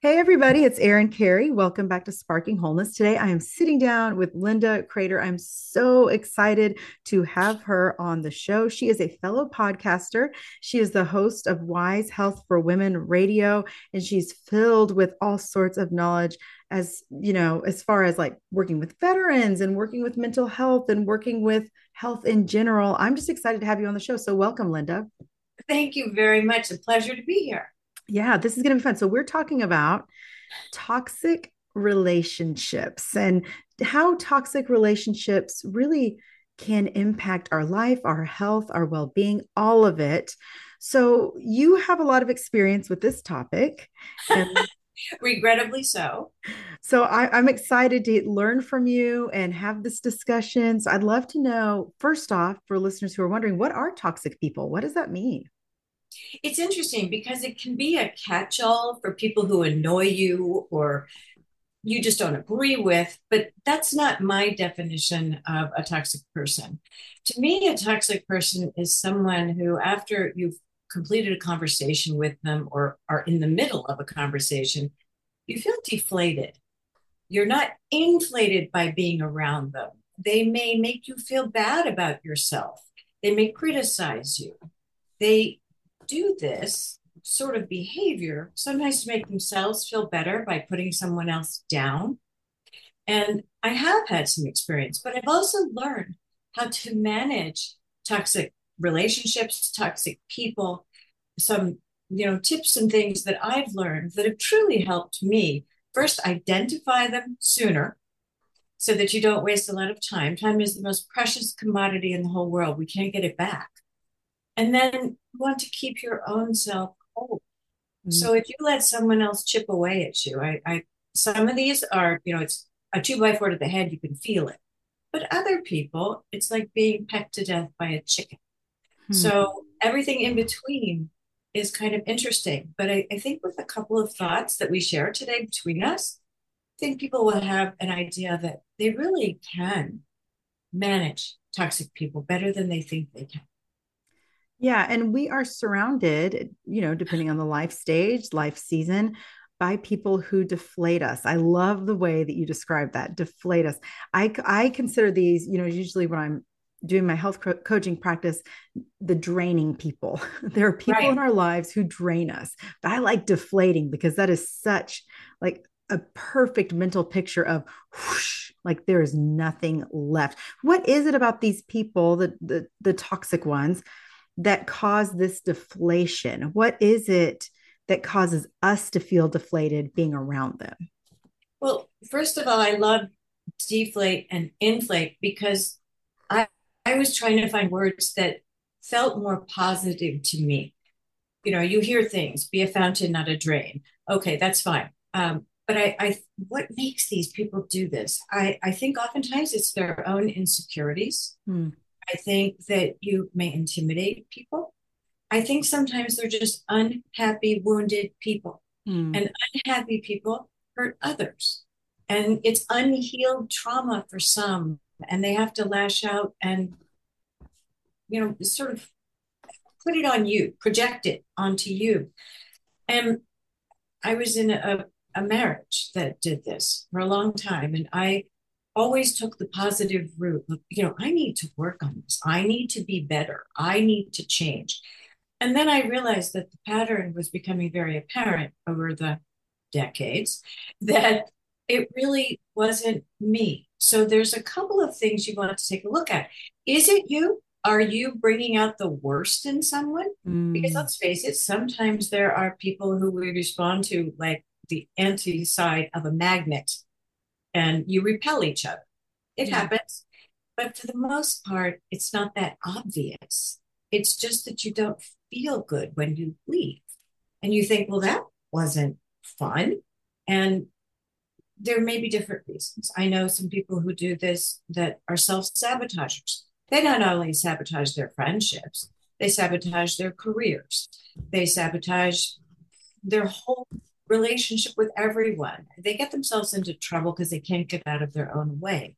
Hey, everybody, it's Erin Carey. Welcome back to Sparking Wholeness. Today, I am sitting down with Linda Kreter. I'm so excited to have her on the show. She is a fellow podcaster. She is the host of Wise Health for Women Radio, and she's filled with all sorts of knowledge as you know, as far as like working with veterans and working with mental health and working with health in general. I'm just excited to have you on the show. So, welcome, Linda. Thank you very much. A pleasure to be here. Yeah, this is going to be fun. So, we're talking about toxic relationships and how toxic relationships really can impact our life, our health, our well being, all of it. So, you have a lot of experience with this topic. And regrettably so. So, I, am excited to learn from you and have this discussion. So, I'd love to know first off, for listeners who are wondering, what are toxic people? What does that mean? It's interesting because it can be a catch all for people who annoy you or you just don't agree with, but that's not my definition of a toxic person. To me, a toxic person is someone who, after you've completed a conversation with them or are in the middle of a conversation, you feel deflated. You're not inflated by being around them. They may make you feel bad about yourself. They may criticize you. They do this sort of behavior sometimes to make themselves feel better by putting someone else down. And I have had some experience, but I've also learned how to manage toxic relationships, toxic people, some you know tips and things that I've learned that have truly helped me. First, identify them sooner so that you don't waste a lot of time. Time is the most precious commodity in the whole world. We can't get it back. And then you want to keep your own self whole. Mm-hmm. So if you let someone else chip away at you, I, I some of these are, you know, it's a two by four to the head, you can feel it. But other people, it's like being pecked to death by a chicken. Hmm. So everything in between is kind of interesting. But I, I, think with a couple of thoughts that we share today between us, I think people will have an idea that they really can manage toxic people better than they think they can. Yeah. And we are surrounded, you know, depending on the life stage, life season, by people who deflate us. I love the way that you describe that deflate us. I, I consider these, you know, usually when I'm doing my health co- coaching practice, the draining people. there are people right. in our lives who drain us. But I like deflating because that is such like a perfect mental picture of whoosh, like there is nothing left. What is it about these people, the the, the toxic ones? That cause this deflation? What is it that causes us to feel deflated being around them? Well, first of all, I love deflate and inflate because I I was trying to find words that felt more positive to me. You know, you hear things, be a fountain, not a drain. Okay, that's fine. Um, but I, I, what makes these people do this? I, I think oftentimes it's their own insecurities. Hmm. I think that you may intimidate people. I think sometimes they're just unhappy, wounded people. Mm. And unhappy people hurt others. And it's unhealed trauma for some. And they have to lash out and, you know, sort of put it on you, project it onto you. And I was in a, a marriage that did this for a long time. And I always took the positive route. You know, I need to work on this. I need to be better. I need to change. And then I realized that the pattern was becoming very apparent over the decades that it really wasn't me. So there's a couple of things you want to take a look at. Is it you? Are you bringing out the worst in someone? Mm. Because let's face it, sometimes there are people who we respond to like the anti side of a magnet and you repel each other. It yeah. happens. But for the most part, it's not that obvious. It's just that you don't feel good when you leave. And you think, well, that wasn't fun. And there may be different reasons. I know some people who do this that are self sabotagers. They not only sabotage their friendships, they sabotage their careers, they sabotage their whole relationship with everyone. They get themselves into trouble because they can't get out of their own way.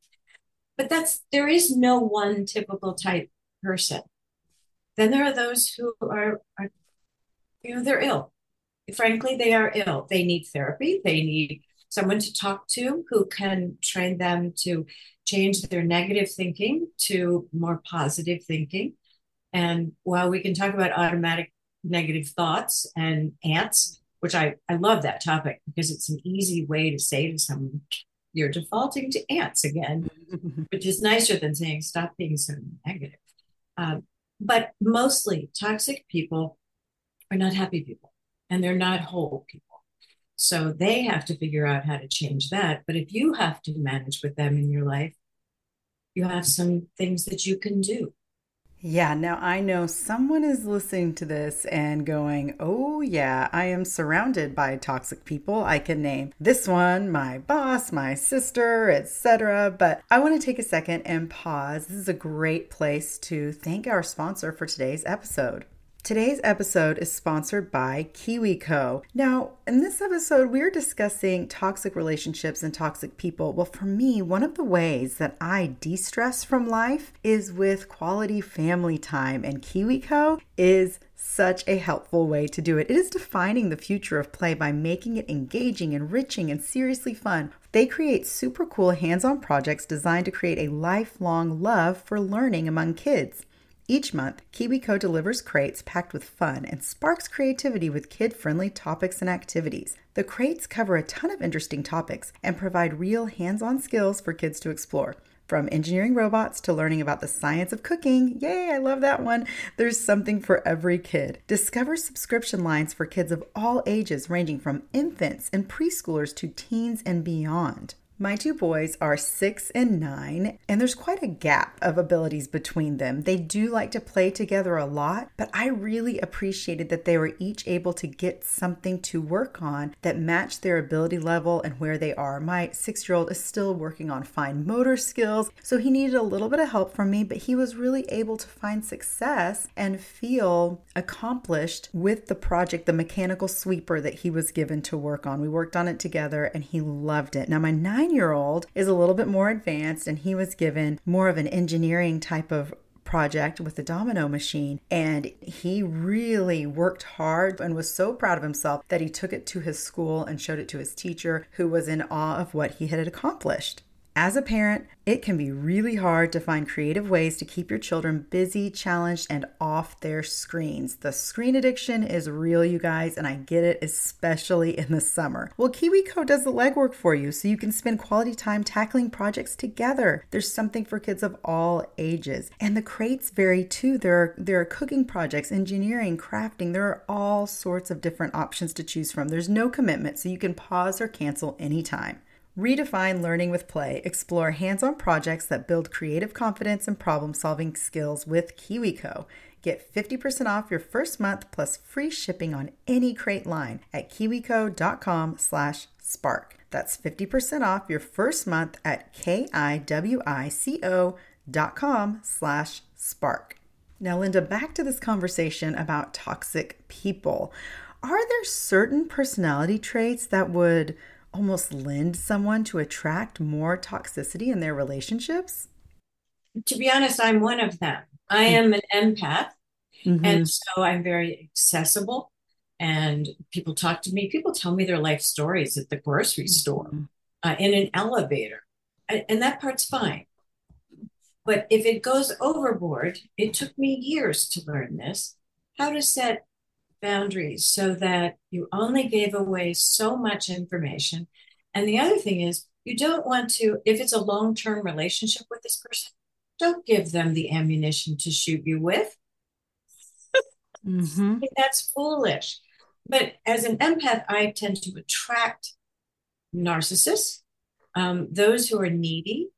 But that's there is no one typical type person. Then there are those who are, are you know, they're ill. Frankly, they are ill. They need therapy. They need someone to talk to who can train them to change their negative thinking to more positive thinking. And while we can talk about automatic negative thoughts and ants, which I, I love that topic because it's an easy way to say to someone, you're defaulting to ants again, which is nicer than saying, stop being so negative. Um, but mostly toxic people are not happy people and they're not whole people. So they have to figure out how to change that. But if you have to manage with them in your life, you have some things that you can do. Yeah, now I know someone is listening to this and going, oh, yeah, I am surrounded by toxic people. I can name this one, my boss, my sister, etc. But I want to take a second and pause. This is a great place to thank our sponsor for today's episode. Today's episode is sponsored by KiwiCo. Now, in this episode, we're discussing toxic relationships and toxic people. Well, for me, one of the ways that I de stress from life is with quality family time, and KiwiCo is such a helpful way to do it. It is defining the future of play by making it engaging, enriching, and seriously fun. They create super cool hands on projects designed to create a lifelong love for learning among kids. Each month, KiwiCo delivers crates packed with fun and sparks creativity with kid friendly topics and activities. The crates cover a ton of interesting topics and provide real hands on skills for kids to explore. From engineering robots to learning about the science of cooking, yay, I love that one. There's something for every kid. Discover subscription lines for kids of all ages, ranging from infants and preschoolers to teens and beyond. My two boys are six and nine, and there's quite a gap of abilities between them. They do like to play together a lot, but I really appreciated that they were each able to get something to work on that matched their ability level and where they are. My six year old is still working on fine motor skills, so he needed a little bit of help from me, but he was really able to find success and feel accomplished with the project, the mechanical sweeper that he was given to work on. We worked on it together and he loved it. Now, my nine nine year old is a little bit more advanced and he was given more of an engineering type of project with the domino machine and he really worked hard and was so proud of himself that he took it to his school and showed it to his teacher who was in awe of what he had accomplished. As a parent, it can be really hard to find creative ways to keep your children busy, challenged, and off their screens. The screen addiction is real, you guys, and I get it, especially in the summer. Well, KiwiCo does the legwork for you so you can spend quality time tackling projects together. There's something for kids of all ages. And the crates vary too. There are, there are cooking projects, engineering, crafting. There are all sorts of different options to choose from. There's no commitment, so you can pause or cancel anytime. Redefine learning with play. Explore hands on projects that build creative confidence and problem solving skills with KiwiCo. Get 50% off your first month plus free shipping on any crate line at kiwico.com slash spark. That's 50% off your first month at K-I-W-I-C-O.com slash spark. Now, Linda, back to this conversation about toxic people. Are there certain personality traits that would almost lend someone to attract more toxicity in their relationships? To be honest, I'm one of them. I am an empath. Mm-hmm. And so I'm very accessible. And people talk to me. People tell me their life stories at the grocery mm-hmm. store, uh, in an elevator. And that part's fine. But if it goes overboard, it took me years to learn this how to set boundaries so that you only gave away so much information. And the other thing is, you don't want to, if it's a long term relationship with this person, don't give them the ammunition to shoot you with. mm-hmm. That's foolish. But as an empath, I tend to attract narcissists, um, those who are needy,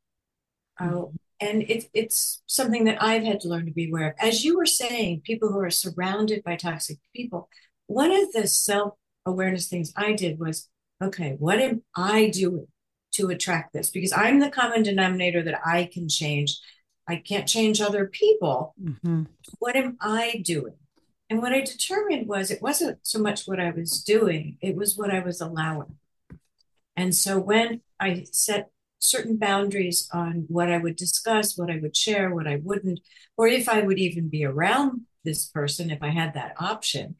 uh, and it, it's something that I've had to learn to be aware of. As you were saying, people who are surrounded by toxic people, one of the self awareness things I did was, okay, what am I doing to attract this? Because I'm the common denominator that I can change. I can't change other people. Mm-hmm. What am I doing And what I determined was it wasn't so much what I was doing, it was what I was allowing. And so when I set certain boundaries on what I would discuss, what I would share, what I wouldn't, or if I would even be around this person, if I had that option,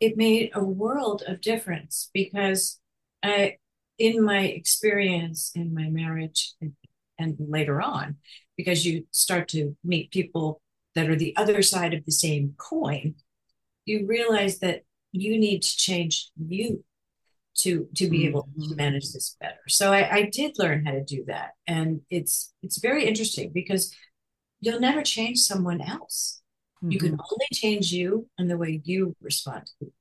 it made a world of difference because I, in my experience in my marriage and, and later on, because you start to meet people that are the other side of the same coin, you realize that you need to change you to to be able to mm-hmm. manage this better. So I, I did learn how to do that, and it's it's very interesting because you'll never change someone else. Mm-hmm. You can mm-hmm. only change you and the way you respond to people.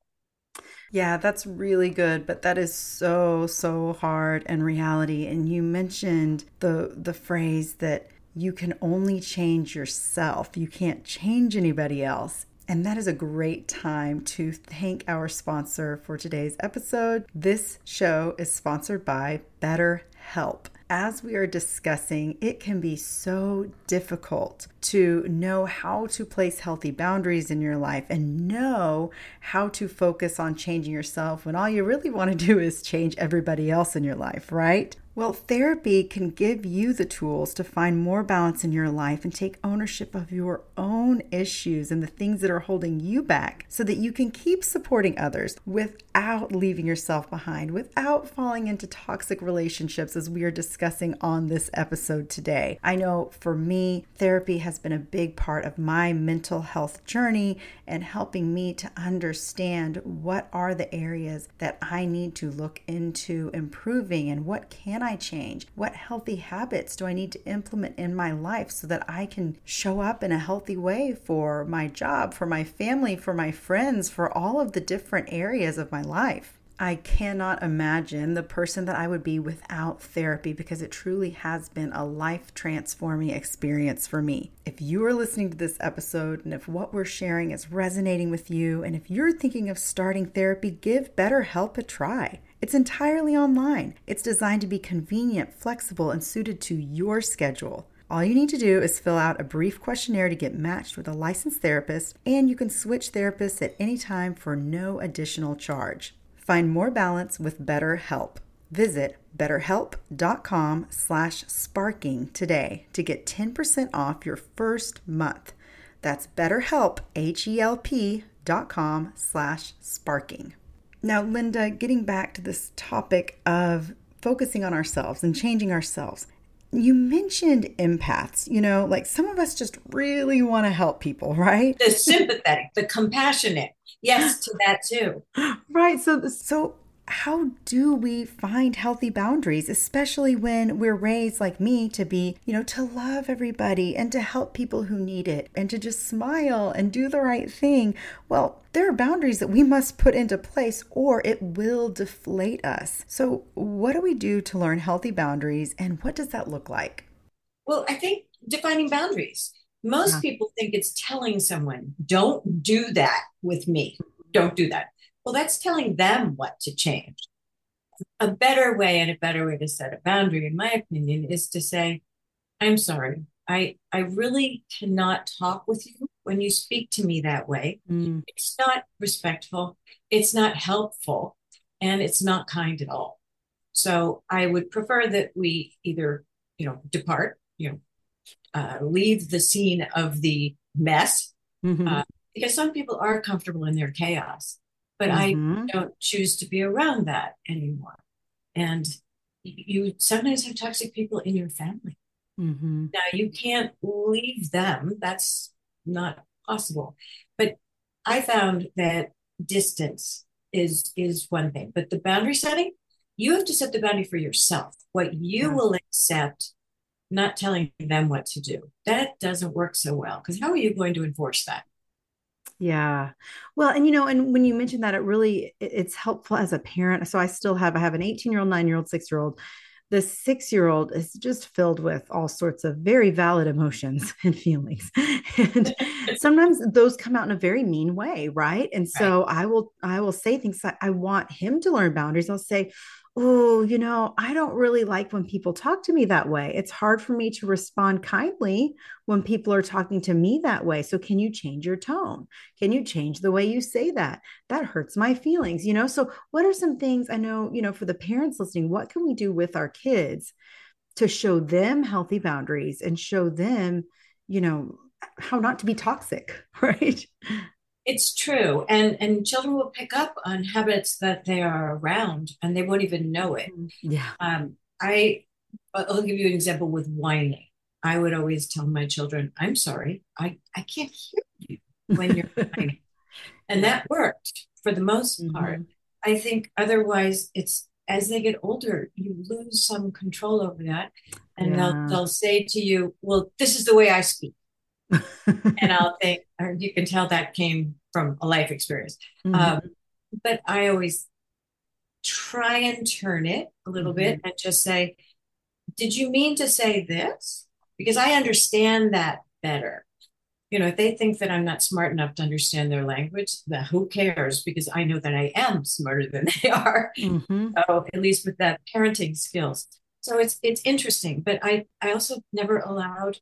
Yeah, that's really good, but that is so so hard in reality. And you mentioned the the phrase that you can only change yourself. You can't change anybody else. And that is a great time to thank our sponsor for today's episode. This show is sponsored by BetterHelp as we are discussing, it can be so difficult to know how to place healthy boundaries in your life and know how to focus on changing yourself when all you really want to do is change everybody else in your life, right? Well, therapy can give you the tools to find more balance in your life and take ownership of your own issues and the things that are holding you back so that you can keep supporting others without leaving yourself behind, without falling into toxic relationships as we are discussing on this episode today. I know for me, therapy has been a big part of my mental health journey and helping me to understand what are the areas that I need to look into improving and what can I change? What healthy habits do I need to implement in my life so that I can show up in a healthy way for my job, for my family, for my friends, for all of the different areas of my life? I cannot imagine the person that I would be without therapy because it truly has been a life transforming experience for me. If you are listening to this episode and if what we're sharing is resonating with you, and if you're thinking of starting therapy, give BetterHelp a try. It's entirely online. It's designed to be convenient, flexible, and suited to your schedule. All you need to do is fill out a brief questionnaire to get matched with a licensed therapist, and you can switch therapists at any time for no additional charge. Find more balance with BetterHelp. Visit betterhelp.com slash sparking today to get 10% off your first month. That's betterhelp, H-E-L-P dot com slash sparking. Now, Linda, getting back to this topic of focusing on ourselves and changing ourselves, you mentioned empaths. You know, like some of us just really want to help people, right? The sympathetic, the compassionate. Yes, to that too. Right. So, so how do we find healthy boundaries, especially when we're raised like me to be, you know, to love everybody and to help people who need it and to just smile and do the right thing? Well, there are boundaries that we must put into place or it will deflate us. So, what do we do to learn healthy boundaries and what does that look like? Well, I think defining boundaries. Most yeah. people think it's telling someone, don't do that with me. Don't do that. Well, that's telling them what to change. A better way and a better way to set a boundary, in my opinion, is to say, I'm sorry. I, I really cannot talk with you when you speak to me that way. Mm. It's not respectful, it's not helpful, and it's not kind at all. So I would prefer that we either, you know, depart, you know, uh, leave the scene of the mess, mm-hmm. uh, because some people are comfortable in their chaos but mm-hmm. I don't choose to be around that anymore. And you sometimes have toxic people in your family. Mm-hmm. Now you can't leave them. That's not possible. But I found that distance is is one thing, but the boundary setting, you have to set the boundary for yourself. What you yeah. will accept, not telling them what to do. That doesn't work so well because how are you going to enforce that? Yeah. Well, and you know, and when you mentioned that, it really it's helpful as a parent. So I still have I have an 18 year old, nine year old, six year old. The six year old is just filled with all sorts of very valid emotions and feelings. and sometimes those come out in a very mean way, right? And so right. I will I will say things like I want him to learn boundaries. I'll say, oh, you know, I don't really like when people talk to me that way. It's hard for me to respond kindly when people are talking to me that way. So, can you change your tone? Can you change the way you say that? That hurts my feelings, you know? So, what are some things I know, you know, for the parents listening, what can we do with our kids to show them healthy boundaries and show them, you know, how not to be toxic, right? It's true. And and children will pick up on habits that they are around and they won't even know it. Mm, yeah. Um, I I'll give you an example with whining. I would always tell my children, I'm sorry, I, I can't hear you when you're whining. and that worked for the most mm-hmm. part. I think otherwise it's as they get older, you lose some control over that. And yeah. they'll they'll say to you, Well, this is the way I speak. And I'll think, or you can tell that came from a life experience. Mm-hmm. Um, but I always try and turn it a little mm-hmm. bit and just say, Did you mean to say this? Because I understand that better. You know, if they think that I'm not smart enough to understand their language, then who cares? Because I know that I am smarter than they are. Mm-hmm. So at least with that parenting skills. So it's it's interesting. But I I also never allowed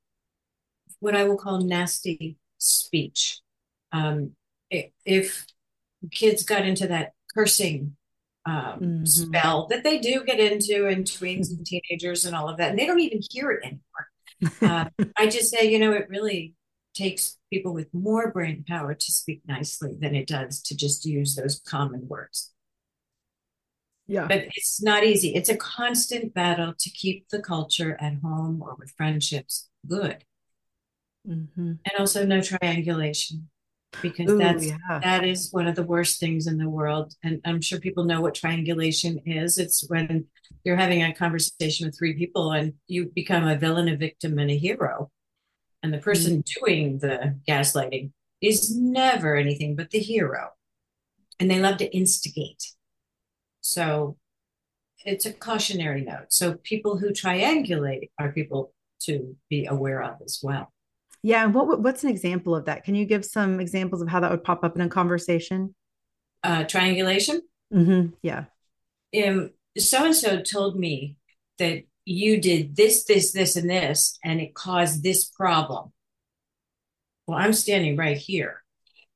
what I will call nasty speech. Um, if kids got into that cursing um, mm-hmm. spell that they do get into in tweens and teenagers and all of that, and they don't even hear it anymore. uh, I just say, you know, it really takes people with more brain power to speak nicely than it does to just use those common words. Yeah. But it's not easy. It's a constant battle to keep the culture at home or with friendships good mm-hmm. and also no triangulation because Ooh, that's yeah. that is one of the worst things in the world. And i'm sure people know what triangulation is. It's when you're having a conversation with three people and you become a villain a victim and a hero. And the person mm-hmm. doing the gaslighting is never anything but the hero. And they love to instigate. So it's a cautionary note. So people who triangulate are people to be aware of as well yeah. And what what's an example of that? Can you give some examples of how that would pop up in a conversation? Uh, triangulation. Mm-hmm. Yeah. Um, so and so told me that you did this, this, this, and this, and it caused this problem. Well, I'm standing right here.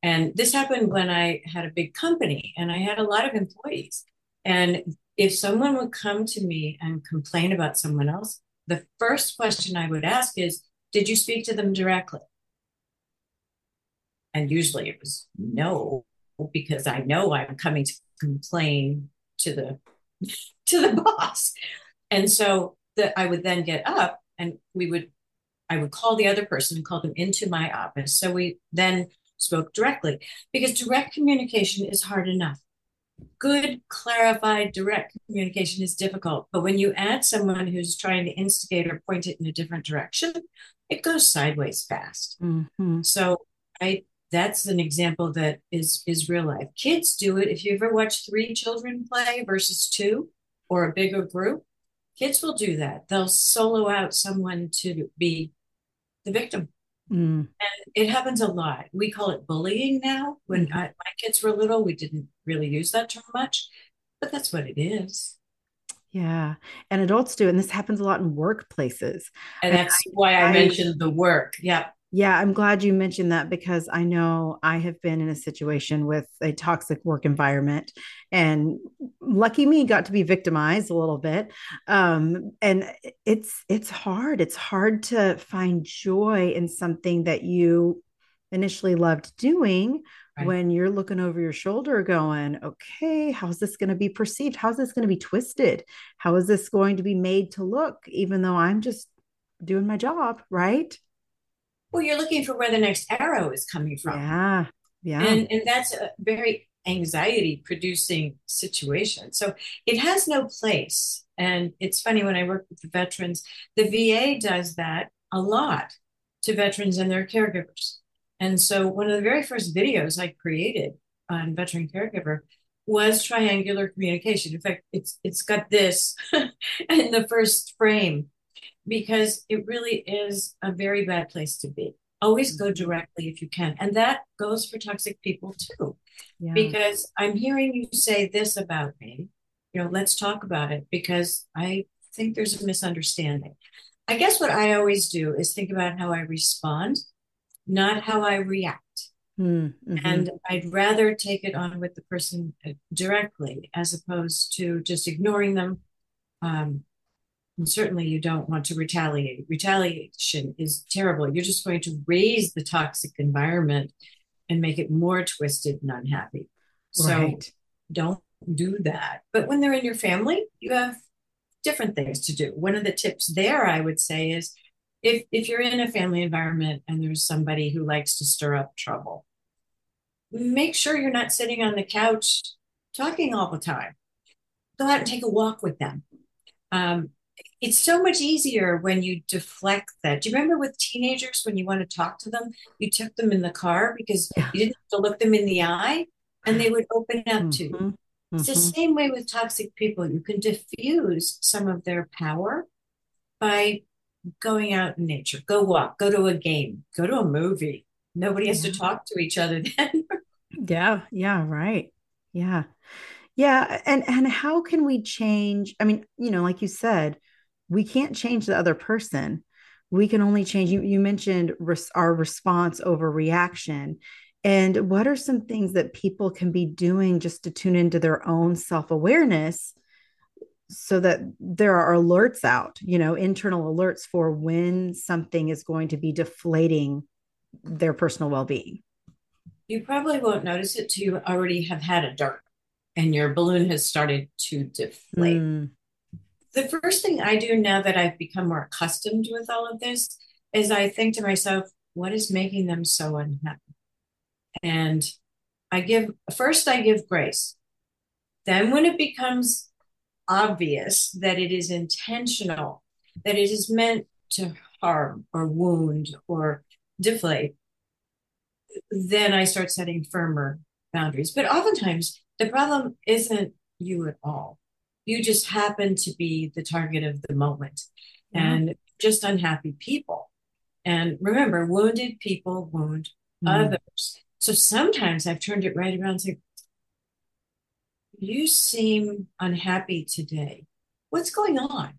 And this happened when I had a big company and I had a lot of employees. And if someone would come to me and complain about someone else, the first question I would ask is, did you speak to them directly? And usually it was no, because I know I'm coming to complain to the to the boss. And so that I would then get up and we would I would call the other person and call them into my office. So we then spoke directly because direct communication is hard enough. Good, clarified, direct communication is difficult. But when you add someone who's trying to instigate or point it in a different direction, it goes sideways fast. Mm-hmm. So I that's an example that is is real life. Kids do it. If you ever watch three children play versus two or a bigger group, kids will do that. They'll solo out someone to be the victim. Mm. And it happens a lot. We call it bullying now. When mm. I, my kids were little, we didn't really use that term much, but that's what it is. Yeah. And adults do. And this happens a lot in workplaces. And that's and why I, I mentioned the work. Yeah. Yeah, I'm glad you mentioned that because I know I have been in a situation with a toxic work environment, and lucky me got to be victimized a little bit. Um, and it's it's hard. It's hard to find joy in something that you initially loved doing right. when you're looking over your shoulder going, okay, how's this going to be perceived? How's this going to be twisted? How is this going to be made to look, even though I'm just doing my job, right? Well, you're looking for where the next arrow is coming from. Yeah. Yeah. And, and that's a very anxiety producing situation. So it has no place. And it's funny when I work with the veterans, the VA does that a lot to veterans and their caregivers. And so one of the very first videos I created on veteran caregiver was triangular communication. In fact, it's it's got this in the first frame because it really is a very bad place to be. Always go mm-hmm. directly if you can. And that goes for toxic people too. Yeah. Because I'm hearing you say this about me. you know, let's talk about it because I think there's a misunderstanding. I guess what I always do is think about how I respond, not how I react. Mm-hmm. And I'd rather take it on with the person uh, directly as opposed to just ignoring them. Um, and certainly you don't want to retaliate. Retaliation is terrible. You're just going to raise the toxic environment and make it more twisted and unhappy. So don't do that. But when they're in your family, you have different things to do. One of the tips there, I would say, is if if you're in a family environment and there's somebody who likes to stir up trouble, make sure you're not sitting on the couch talking all the time. Go out and take a walk with them. Um, it's so much easier when you deflect that. Do you remember with teenagers when you want to talk to them, you took them in the car because yeah. you didn't have to look them in the eye and they would open up mm-hmm. to you. Mm-hmm. It's the same way with toxic people. You can diffuse some of their power by going out in nature. Go walk, go to a game, go to a movie. Nobody has to talk to each other then. yeah, yeah, right. Yeah. Yeah, and and how can we change? I mean, you know, like you said, we can't change the other person we can only change you you mentioned res, our response over reaction and what are some things that people can be doing just to tune into their own self-awareness so that there are alerts out you know internal alerts for when something is going to be deflating their personal well-being you probably won't notice it till you already have had a dart and your balloon has started to deflate mm the first thing I do now that I've become more accustomed with all of this is I think to myself, what is making them so unhappy? And I give, first, I give grace. Then, when it becomes obvious that it is intentional, that it is meant to harm or wound or deflate, then I start setting firmer boundaries. But oftentimes, the problem isn't you at all you just happen to be the target of the moment and just unhappy people. And remember, wounded people wound mm. others. So sometimes I've turned it right around and said, You seem unhappy today. What's going on?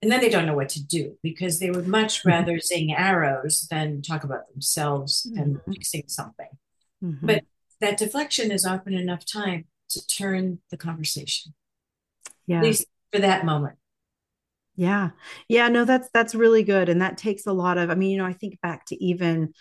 And then they don't know what to do because they would much rather sing arrows than talk about themselves mm-hmm. and fixing something. Mm-hmm. But that deflection is often enough time to turn the conversation yeah at least for that moment yeah yeah no that's that's really good and that takes a lot of i mean you know i think back to even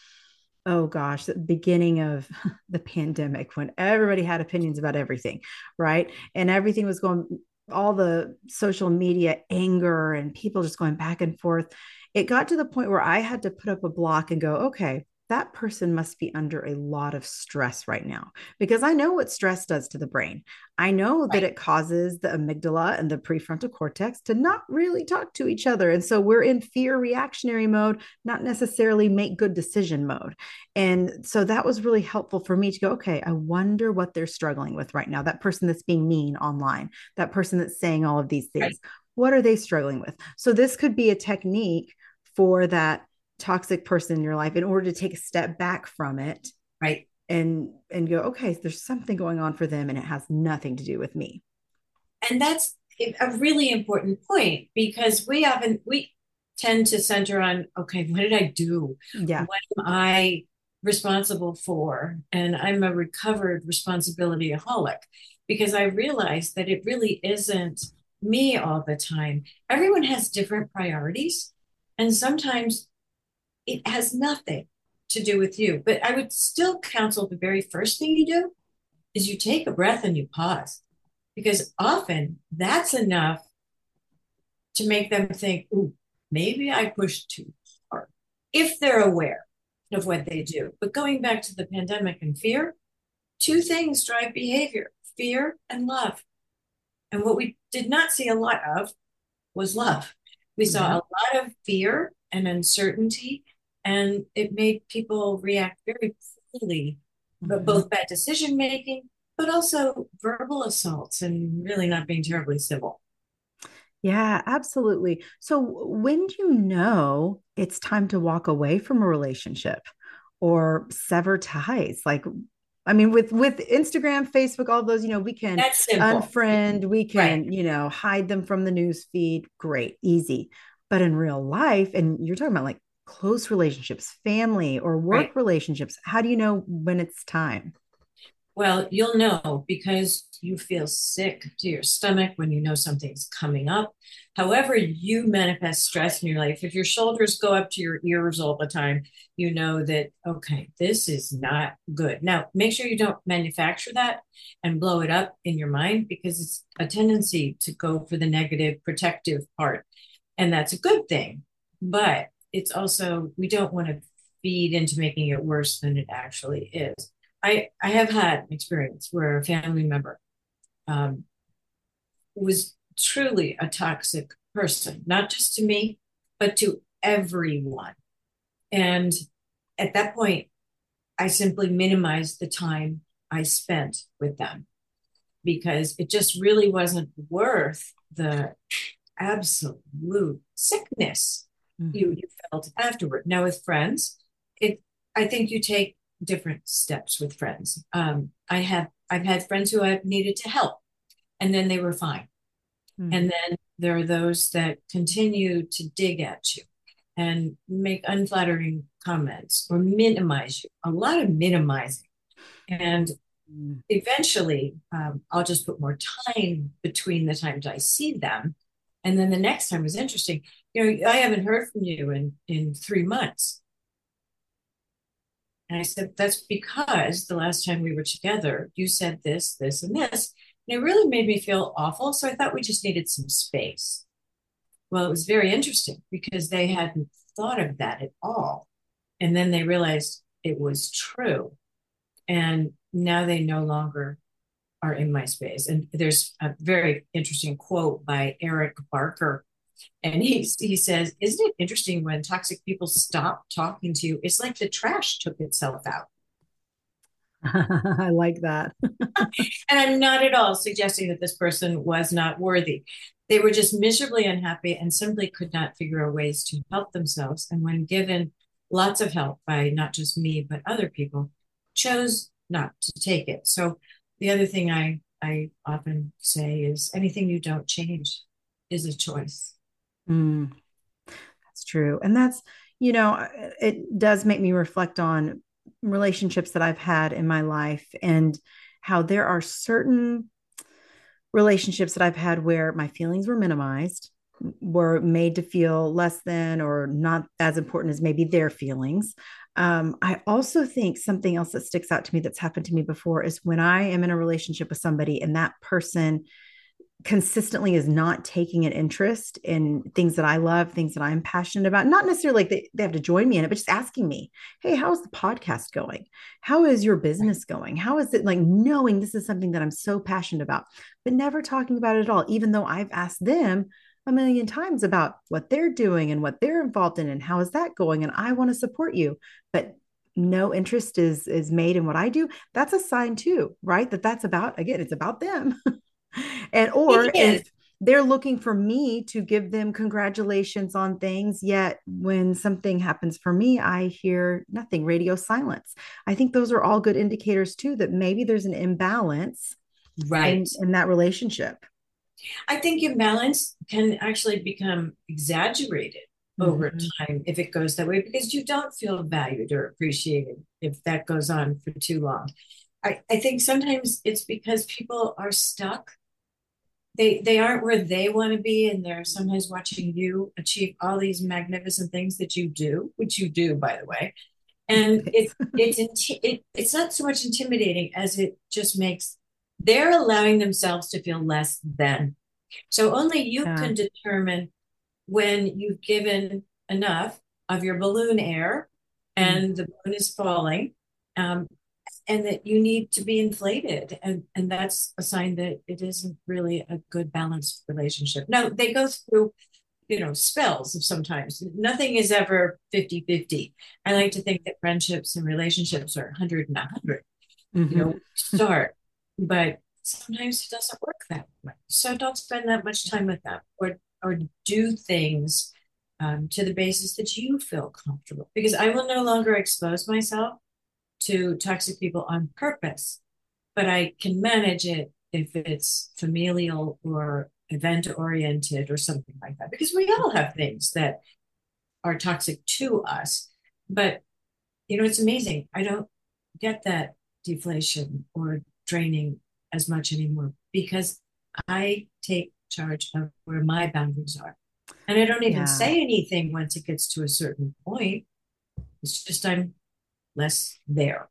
oh gosh the beginning of the pandemic when everybody had opinions about everything right? And everything was going all the social media anger and people just going back and forth. It got to the point where i had to put up a block and go okay that person must be under a lot of stress right now because I know what stress does to the brain. I know right. that it causes the amygdala and the prefrontal cortex to not really talk to each other. And so we're in fear reactionary mode, not necessarily make good decision mode. And so that was really helpful for me to go, okay, I wonder what they're struggling with right now. That person that's being mean online, that person that's saying all of these things, right. what are they struggling with? So this could be a technique for that toxic person in your life in order to take a step back from it right. and and go okay there's something going on for them and it has nothing to do with me. And that's a really important point because we often we tend to center on okay what did i do? Yeah. What am i responsible for? And i'm a recovered responsibility responsibilityaholic because i realize that it really isn't me all the time. Everyone has different priorities and sometimes it has nothing to do with you. But I would still counsel the very first thing you do is you take a breath and you pause because often that's enough to make them think, ooh, maybe I pushed too hard if they're aware of what they do. But going back to the pandemic and fear, two things drive behavior fear and love. And what we did not see a lot of was love. We saw mm-hmm. a lot of fear and uncertainty and it made people react very poorly, mm-hmm. but both bad decision making, but also verbal assaults and really not being terribly civil. Yeah, absolutely. So, when do you know it's time to walk away from a relationship or sever ties? Like, I mean, with with Instagram, Facebook, all those, you know, we can unfriend, we can, right. you know, hide them from the news feed. Great, easy. But in real life, and you're talking about like close relationships, family or work right. relationships, how do you know when it's time? Well, you'll know because you feel sick to your stomach when you know something's coming up. However, you manifest stress in your life. If your shoulders go up to your ears all the time, you know that, okay, this is not good. Now, make sure you don't manufacture that and blow it up in your mind because it's a tendency to go for the negative protective part. And that's a good thing. But it's also, we don't want to feed into making it worse than it actually is. I, I have had an experience where a family member um, was truly a toxic person, not just to me, but to everyone. And at that point, I simply minimized the time I spent with them because it just really wasn't worth the absolute sickness mm-hmm. you, you felt afterward. Now, with friends, it I think you take different steps with friends. Um, I have I've had friends who I've needed to help, and then they were fine. Mm-hmm. And then there are those that continue to dig at you and make unflattering comments or minimize you. A lot of minimizing, and mm-hmm. eventually, um, I'll just put more time between the times I see them, and then the next time is interesting. You know, I haven't heard from you in in three months and I said, That's because the last time we were together, you said this, this, and this. And it really made me feel awful. So I thought we just needed some space. Well, it was very interesting because they hadn't thought of that at all. And then they realized it was true. And now they no longer are in my space. And there's a very interesting quote by Eric Barker and he, he says, Isn't it interesting when toxic people stop talking to you? It's like the trash took itself out. I like that. and I'm not at all suggesting that this person was not worthy. They were just miserably unhappy and simply could not figure out ways to help themselves. And when given lots of help by not just me, but other people, chose not to take it. So the other thing I, I often say is anything you don't change is a choice. Mm, that's true. And that's, you know, it does make me reflect on relationships that I've had in my life and how there are certain relationships that I've had where my feelings were minimized, were made to feel less than or not as important as maybe their feelings. Um, I also think something else that sticks out to me that's happened to me before is when I am in a relationship with somebody and that person consistently is not taking an interest in things that I love, things that I'm passionate about. Not necessarily like they, they have to join me in it, but just asking me, hey, how's the podcast going? How is your business going? How is it like knowing this is something that I'm so passionate about, but never talking about it at all, even though I've asked them a million times about what they're doing and what they're involved in and how is that going? And I want to support you. But no interest is is made in what I do, that's a sign too, right? That that's about again, it's about them. and or if they're looking for me to give them congratulations on things yet when something happens for me i hear nothing radio silence. I think those are all good indicators too that maybe there's an imbalance right. in, in that relationship. I think imbalance can actually become exaggerated over mm-hmm. time if it goes that way because you don't feel valued or appreciated if that goes on for too long. I, I think sometimes it's because people are stuck they they aren't where they want to be and they're sometimes watching you achieve all these magnificent things that you do which you do by the way and it's it's it, it's not so much intimidating as it just makes they're allowing themselves to feel less than so only you yeah. can determine when you've given enough of your balloon air and mm. the balloon is falling um, and that you need to be inflated. And and that's a sign that it isn't really a good balanced relationship. Now they go through you know spells of sometimes. Nothing is ever 50 50 i like to think that friendships and relationships are 100 and 100 mm-hmm. you know start. But sometimes it doesn't work that way. So don't spend that much time with them or or do things um, to the basis that you feel comfortable. Because i will no longer expose myself to toxic people on purpose, but I can manage it if it's familial or event oriented or something like that, because we all have things that are toxic to us. But, you know, it's amazing. I don't get that deflation or draining as much anymore because I take charge of where my boundaries are. And I don't even yeah. say anything once it gets to a certain point. It's just I'm less there.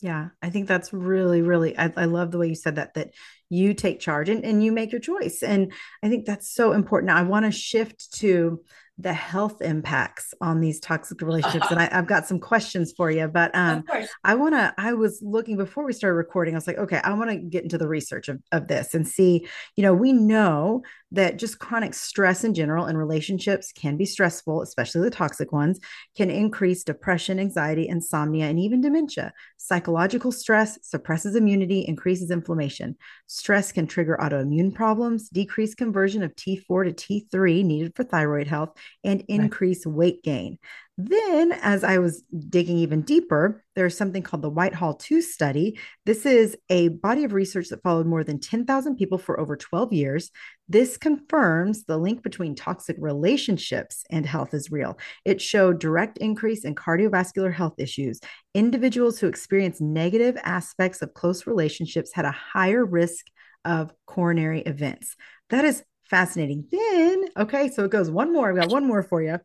Yeah, I think that's really, really, I, I, love the way you said that, that you take charge and, and you make your choice. And I think that's so important. I want to shift to the health impacts on these toxic relationships. And I, have got some questions for you, but um, I want to, I was looking before we started recording, I was like, okay, I want to get into the research of, of this and see, you know, we know that just chronic stress in general and relationships can be stressful, especially the toxic ones, can increase depression, anxiety, insomnia, and even dementia. Psychological stress suppresses immunity, increases inflammation. Stress can trigger autoimmune problems, decrease conversion of T4 to T3 needed for thyroid health, and increase right. weight gain. Then, as I was digging even deeper, there's something called the Whitehall 2 study. This is a body of research that followed more than 10,000 people for over 12 years. This confirms the link between toxic relationships and health is real. It showed direct increase in cardiovascular health issues. Individuals who experienced negative aspects of close relationships had a higher risk of coronary events. That is fascinating. Then, okay, so it goes one more. We got one more for you.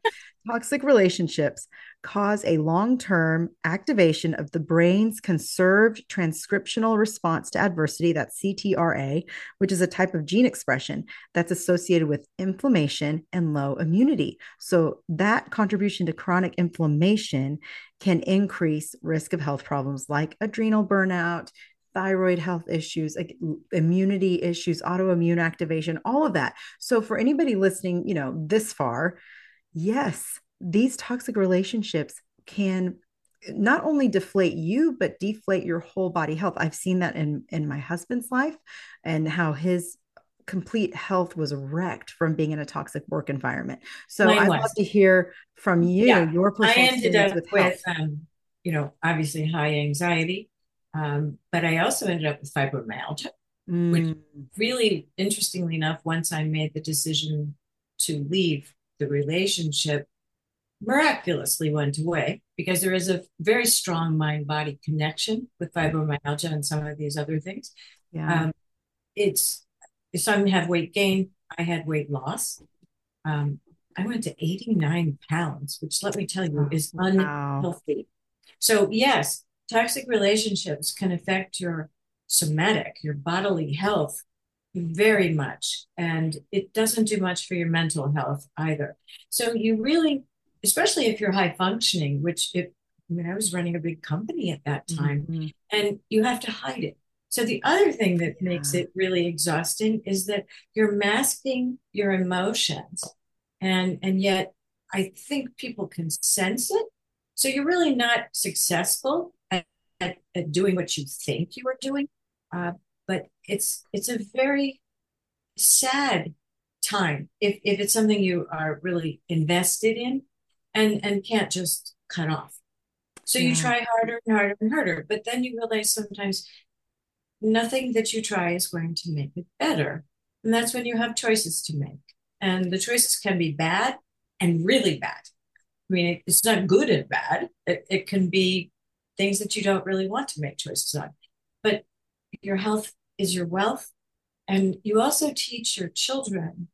Toxic relationships cause a long term activation of the brain's conserved transcriptional response to adversity, that's CTRA, which is a type of gene expression that's associated with inflammation and low immunity. So, that contribution to chronic inflammation can increase risk of health problems like adrenal burnout, thyroid health issues, immunity issues, autoimmune activation, all of that. So for anybody listening, you know, this far, yes, these toxic relationships can not only deflate you but deflate your whole body health. I've seen that in in my husband's life and how his complete health was wrecked from being in a toxic work environment. So I'd love to hear from you yeah. your personal I ended up with, with um, you know, obviously high anxiety, um, but I also ended up with fibromyalgia, mm. which really, interestingly enough, once I made the decision to leave the relationship, miraculously went away because there is a very strong mind body connection with fibromyalgia and some of these other things. Yeah. Um, it's some have weight gain, I had weight loss. Um, I went to 89 pounds, which let me tell you is unhealthy. Wow. So, yes, toxic relationships can affect your somatic, your bodily health very much. And it doesn't do much for your mental health either. So you really, especially if you're high functioning, which if I mean, I was running a big company at that time, mm-hmm. and you have to hide it. So the other thing that yeah. makes it really exhausting is that you're masking your emotions. And and yet I think people can sense it. So you're really not successful at, at doing what you think you are doing. Uh, but it's it's a very sad time if, if it's something you are really invested in and and can't just cut off. So yeah. you try harder and harder and harder, but then you realize sometimes nothing that you try is going to make it better. And that's when you have choices to make. And the choices can be bad and really bad. I mean, it's not good and bad. It, it can be things that you don't really want to make choices on. But your health is your wealth. And you also teach your children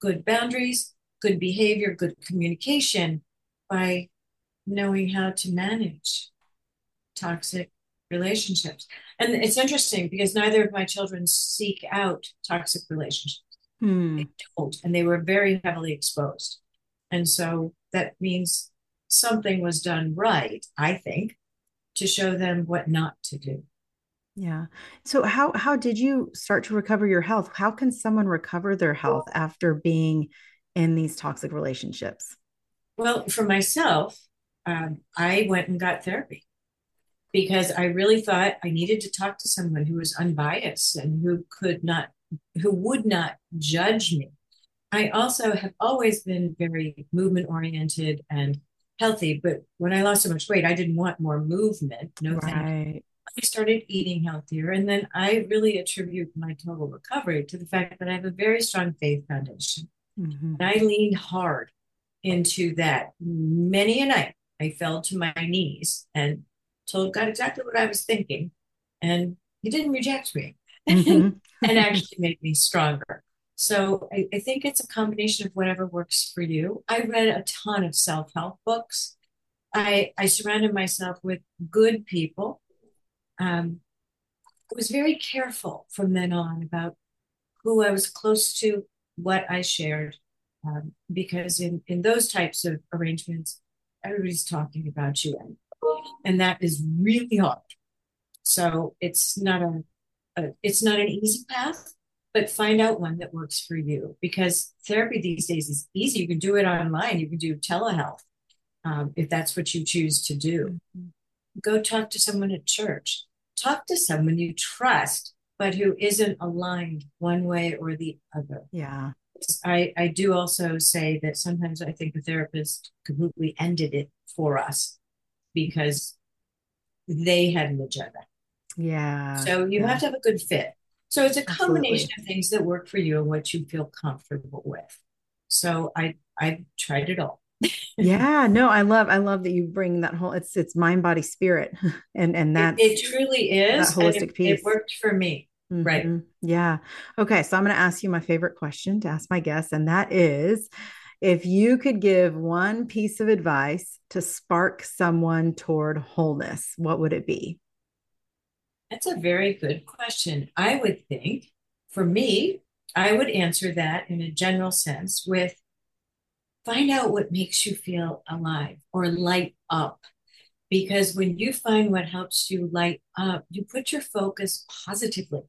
good boundaries, good behavior, good communication by knowing how to manage toxic relationships. And it's interesting because neither of my children seek out toxic relationships. Hmm. They don't, and they were very heavily exposed. And so that means something was done right, I think, to show them what not to do. Yeah. So how how did you start to recover your health? How can someone recover their health after being in these toxic relationships? Well, for myself, um, I went and got therapy because I really thought I needed to talk to someone who was unbiased and who could not, who would not judge me. I also have always been very movement oriented and healthy. But when I lost so much weight, I didn't want more movement. No. Right. I started eating healthier. And then I really attribute my total recovery to the fact that I have a very strong faith foundation. Mhm. And I leaned hard into that. Many a night, I fell to my knees and told God exactly what I was thinking. And He didn't reject me Mhm. and actually made me stronger. So I, I think it's a combination of whatever works for you. I read a ton of self help books. I, I surrounded myself with good people. Um, I was very careful from then on about who I was close to, what I shared, um, because in, in those types of arrangements, everybody's talking about you, and, and that is really hard. So it's not a, a it's not an easy path, but find out one that works for you because therapy these days is easy. You can do it online. You can do telehealth um, if that's what you choose to do. Go talk to someone at church. Talk to someone you trust, but who isn't aligned one way or the other. Yeah. I, I do also say that sometimes I think a therapist completely ended it for us because they had an agenda. Yeah. So you yeah. have to have a good fit. So it's a combination Absolutely. of things that work for you and what you feel comfortable with. So I I tried it all. yeah no i love i love that you bring that whole it's it's mind body spirit and and It, it truly is. that holistic it, piece. it worked for me. Right. Mhm. yeah okay so i'm going to ask you my favorite question to ask my guests and that is if you could give one piece of advice to spark someone toward wholeness what would it be That's a very good question. I would think for me, I would answer that in a general sense with find out what makes you feel alive or light up. Because when you find what helps you light up, you put your focus positively.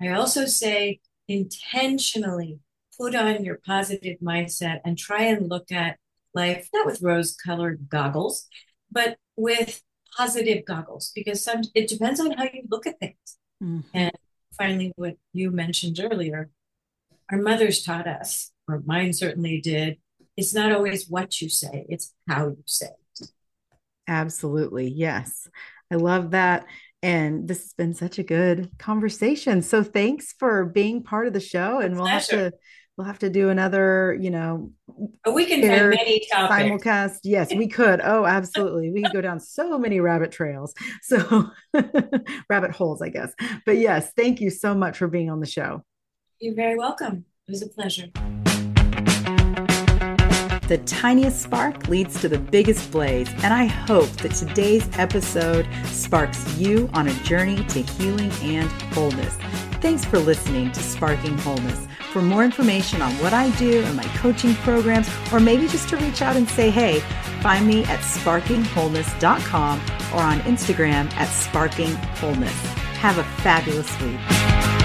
I also say intentionally put on your positive mindset and try and look at life not with rose colored goggles, but with positive goggles because some it depends on how you look at things. Mhm. And finally, what you mentioned earlier, our mothers taught us, or mine certainly did, it's not always what you say, it's how you say. it. Absolutely. Yes. I love that. And this has been such a good conversation. So thanks for being part of the show. And we'll have to we'll have to do another, you know, we can Share find many topics. simulcast. Yes, we could. Oh, absolutely. We could go down so many rabbit trails. So rabbit holes, I guess. But yes, thank you so much for being on the show. You're very welcome. It was a pleasure. The tiniest spark leads to the biggest blaze, and I hope that today's episode sparks you on a journey to healing and wholeness. Thanks for listening to Sparking Wholeness. For more information on what I do and my coaching programs, or maybe just to reach out and say hey, find me at sparkingwholeness.com or on Instagram at sparkingwholeness. Have a fabulous week.